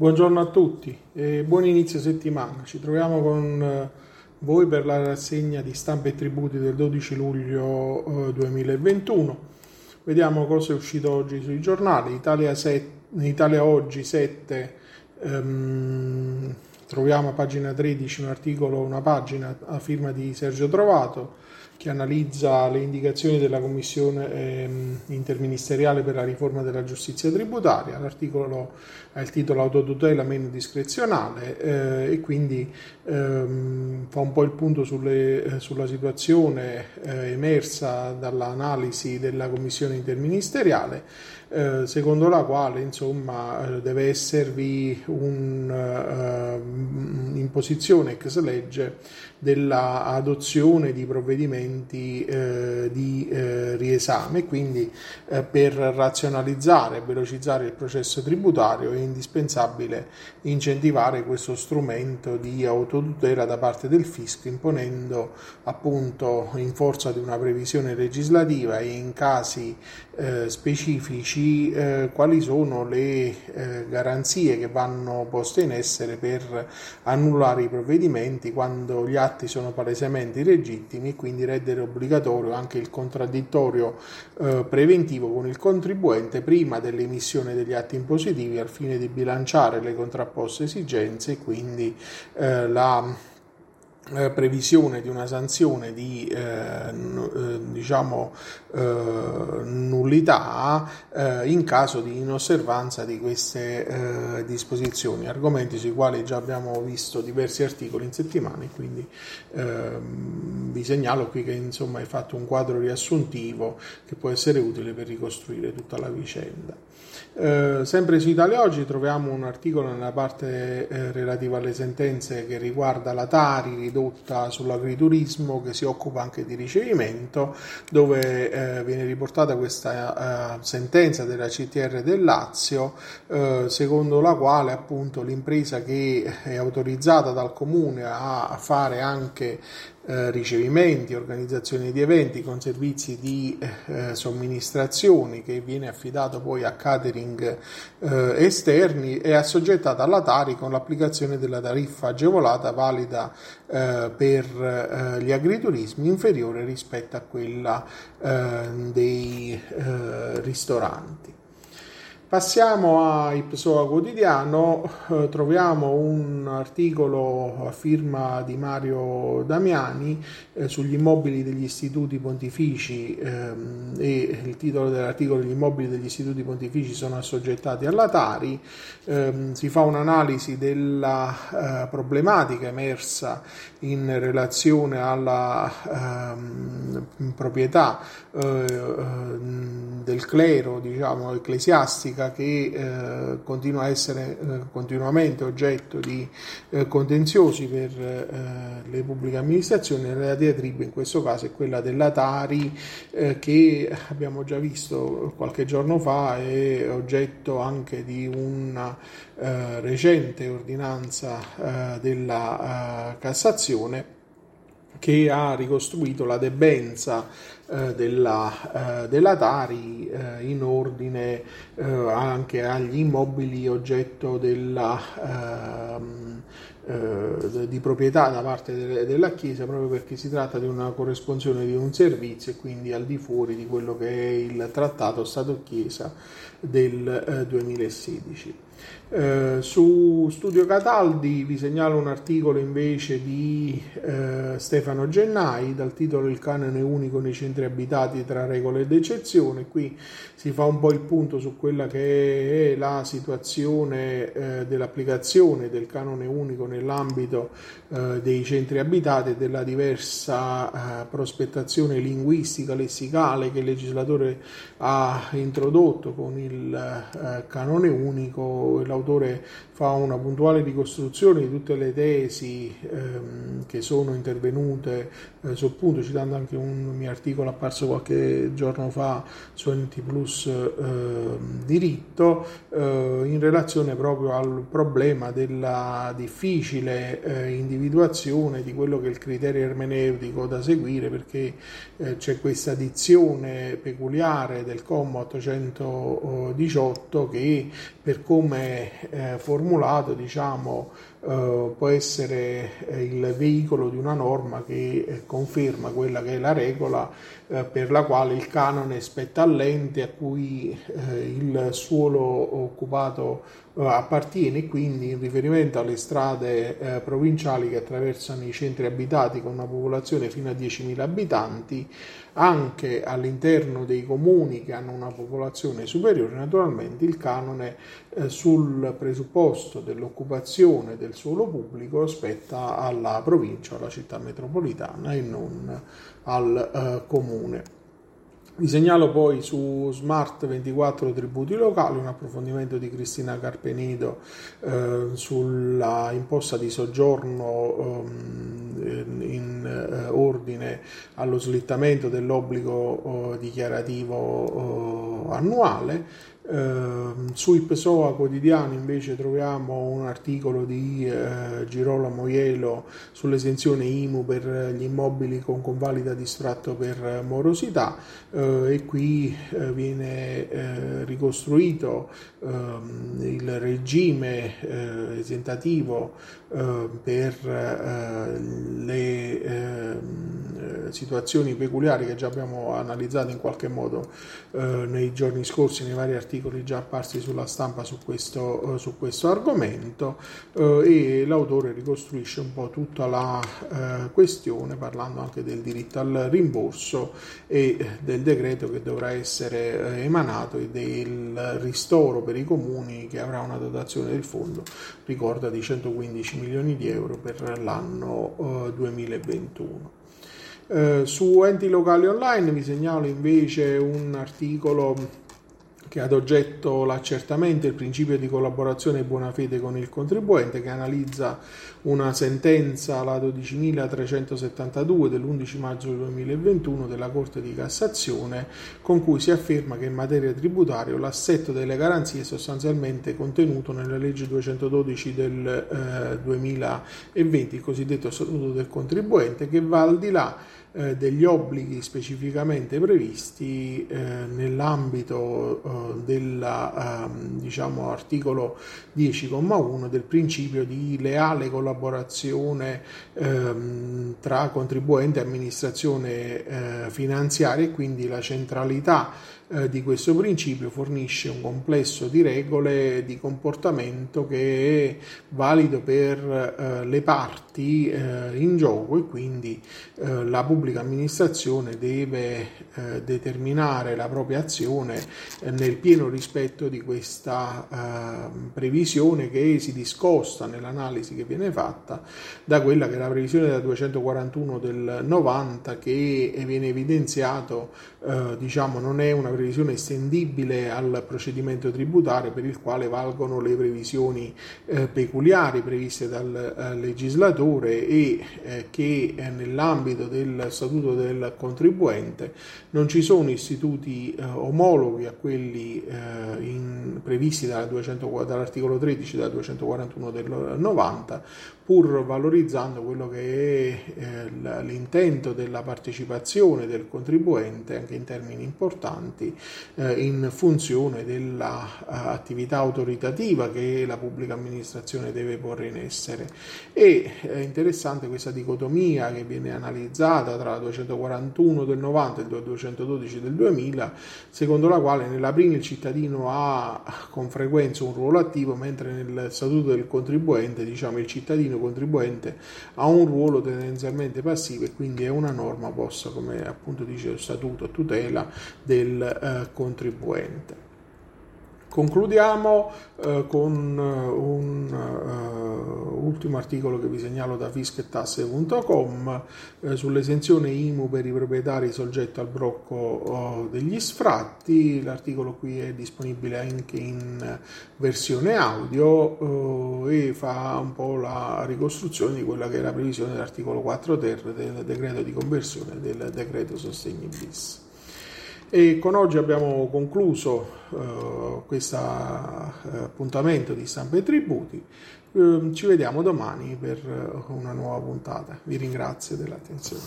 Buongiorno a tutti e buon inizio settimana. Ci troviamo con eh, voi per la rassegna di stampa e tributi del 12 luglio 2021. Eh, Vediamo cosa è uscito oggi sui giornali. Italia, 7, Italia Oggi 7, ehm, troviamo a pagina 13 un articolo, una pagina a firma di Sergio Trovato che analizza le indicazioni della Commissione ehm, interministeriale per la riforma della giustizia tributaria. L'articolo ha il titolo Autotutela meno discrezionale eh, e quindi ehm, fa un po' il punto sulle, eh, sulla situazione eh, emersa dall'analisi della Commissione interministeriale, eh, secondo la quale insomma, eh, deve esservi un'imposizione ex legge dell'adozione di provvedimenti eh, di eh, riesame, quindi eh, per razionalizzare e velocizzare il processo tributario è indispensabile incentivare questo strumento di autotutela da parte del fisco, imponendo appunto in forza di una previsione legislativa e in casi eh, specifici eh, quali sono le eh, garanzie che vanno poste in essere per annullare i provvedimenti quando gli atti sono palesemente illegittimi e quindi rendere obbligatorio anche il contraddittorio eh, preventivo con il contribuente prima dell'emissione degli atti impositivi al fine di bilanciare le contrapposte esigenze e quindi eh, la previsione di una sanzione di eh, eh, diciamo, eh, nullità eh, in caso di inosservanza di queste eh, disposizioni, argomenti sui quali già abbiamo visto diversi articoli in settimana, quindi ehm, vi segnalo qui che insomma hai fatto un quadro riassuntivo che può essere utile per ricostruire tutta la vicenda. Eh, sempre su Italia Oggi troviamo un articolo nella parte eh, relativa alle sentenze che riguarda la Tari ridotta sull'agriturismo che si occupa anche di ricevimento, dove eh, viene riportata questa eh, sentenza della CTR del Lazio, eh, secondo la quale appunto l'impresa che è autorizzata dal comune a fare anche eh, ricevimenti, organizzazione di eventi con servizi di eh, somministrazioni che viene affidato poi a catering eh, esterni è assoggettata alla Tari con l'applicazione della tariffa agevolata valida eh, per eh, gli agriturismi inferiore rispetto a quella eh, dei ristoranti. Passiamo a Ipsoa Quotidiano, eh, troviamo un articolo a firma di Mario Damiani eh, sugli immobili degli istituti pontifici ehm, e il titolo dell'articolo Gli immobili degli istituti pontifici sono assoggettati alla Tari, ehm, si fa un'analisi della eh, problematica emersa in relazione alla ehm, proprietà del clero diciamo, ecclesiastica politica che eh, continua a essere eh, continuamente oggetto di eh, contenziosi per eh, le pubbliche amministrazioni, la diatriba in questo caso è quella della Tari eh, che abbiamo già visto qualche giorno fa è oggetto anche di una eh, recente ordinanza della Cassazione che ha ricostruito la debenza eh, della, eh, della, Tari eh, in ordine eh, anche agli immobili oggetto della, ehm, eh, di proprietà da parte de- della Chiesa proprio perché si tratta di una corresponsione di un servizio e quindi al di fuori di quello che è il trattato Stato-Chiesa del 2016. Eh, eh, su Studio Cataldi vi segnalo un articolo invece di eh, Stefano Gennai dal titolo Il canone unico nei centri abitati tra regole ed eccezioni. Qui si fa un po' il punto su quella che è la situazione eh, dell'applicazione del canone unico nell'ambito eh, dei centri abitati e della diversa eh, prospettazione linguistica, lessicale che il legislatore ha introdotto con il canone unico. L'autore fa una puntuale ricostruzione di tutte le tesi ehm, che sono intervenute eh, sul punto, citando anche un mio articolo apparso qualche giorno fa su NT Plus eh, diritto, eh, in relazione proprio al problema della difficile eh, individuazione di quello che è il criterio ermeneutico da seguire, perché eh, c'è questa dizione peculiare del comma 818 che per come eh, formulato diciamo, eh, può essere eh, il veicolo di una norma che eh, conferma quella che è la regola per la quale il canone spetta all'ente a cui il suolo occupato appartiene quindi in riferimento alle strade provinciali che attraversano i centri abitati con una popolazione fino a 10.000 abitanti anche all'interno dei comuni che hanno una popolazione superiore naturalmente il canone sul presupposto dell'occupazione del suolo pubblico spetta alla provincia alla città metropolitana e non al eh, comune. Vi segnalo poi su Smart 24 tributi locali un approfondimento di Cristina Carpenido eh, sulla imposta di soggiorno eh, in eh, ordine allo slittamento dell'obbligo eh, dichiarativo eh, annuale eh, sui PSOA quotidiani invece troviamo un articolo di eh, Girolamo Ielo sull'esenzione IMU per gli immobili con convalida distratto per morosità eh, e qui eh, viene eh, ricostruito ehm, il regime eh, esentativo per le ehm, situazioni peculiari che già abbiamo analizzato in qualche modo nei giorni scorsi nei vari articoli articoli già apparsi sulla stampa su questo, eh, su questo argomento eh, e l'autore ricostruisce un po' tutta la eh, questione parlando anche del diritto al rimborso e del decreto che dovrà essere emanato e del ristoro per i comuni che avrà una dotazione del fondo, ricorda, di 115 milioni di euro per l'anno 2021. Eh, su enti locali online vi segnalo invece un articolo che ad oggetto l'accertamento il principio di collaborazione e buona fede con il contribuente, che analizza una sentenza, la 12.372 dell'11 maggio 2021 della Corte di Cassazione, con cui si afferma che in materia tributaria l'assetto delle garanzie è sostanzialmente contenuto nella legge 212 del eh, 2020, il cosiddetto Statuto del contribuente, che va al di là eh, degli obblighi specificamente previsti eh, nell'ambito eh, dell'articolo diciamo, 10,1 del principio di leale collaborazione ehm, tra contribuente e amministrazione eh, finanziaria e quindi la centralità eh, di questo principio fornisce un complesso di regole di comportamento che è valido per eh, le parti eh, in gioco e quindi eh, la pubblica amministrazione deve eh, determinare la propria azione nel pieno rispetto di questa previsione che si discosta nell'analisi che viene fatta da quella che è la previsione da 241 del 90 che viene evidenziato diciamo non è una previsione estendibile al procedimento tributario per il quale valgono le previsioni eh, peculiari previste dal eh, legislatore e eh, che eh, nell'ambito del statuto del contribuente non ci sono istituti eh, omologhi a quelli eh, in, previsti dalla 200, dall'articolo 13 della 241 del 90 pur valorizzando quello che è l'intento della partecipazione del contribuente anche in termini importanti eh, in funzione dell'attività autoritativa che la pubblica amministrazione deve porre in essere. E è interessante questa dicotomia che viene analizzata tra la 241 del 90 e la 212 del 2000, secondo la quale nella prima il cittadino ha con frequenza un ruolo attivo, mentre nel statuto del contribuente diciamo il cittadino contribuente ha un ruolo tendenzialmente passivo e quindi è una norma posta, come appunto dice lo statuto, a tutela del eh, contribuente. Concludiamo eh, con uh, un uh, ultimo articolo che vi segnalo da fischetasse.com eh, sull'esenzione IMU per i proprietari soggetti al blocco uh, degli sfratti. L'articolo qui è disponibile anche in versione audio e fa un po' la ricostruzione di quella che è la previsione dell'articolo 4 ter del decreto di conversione del decreto sostegni bis. E con oggi abbiamo concluso uh, questo uh, appuntamento di stampa e tributi. Uh, ci vediamo domani per una nuova puntata. Vi ringrazio dell'attenzione.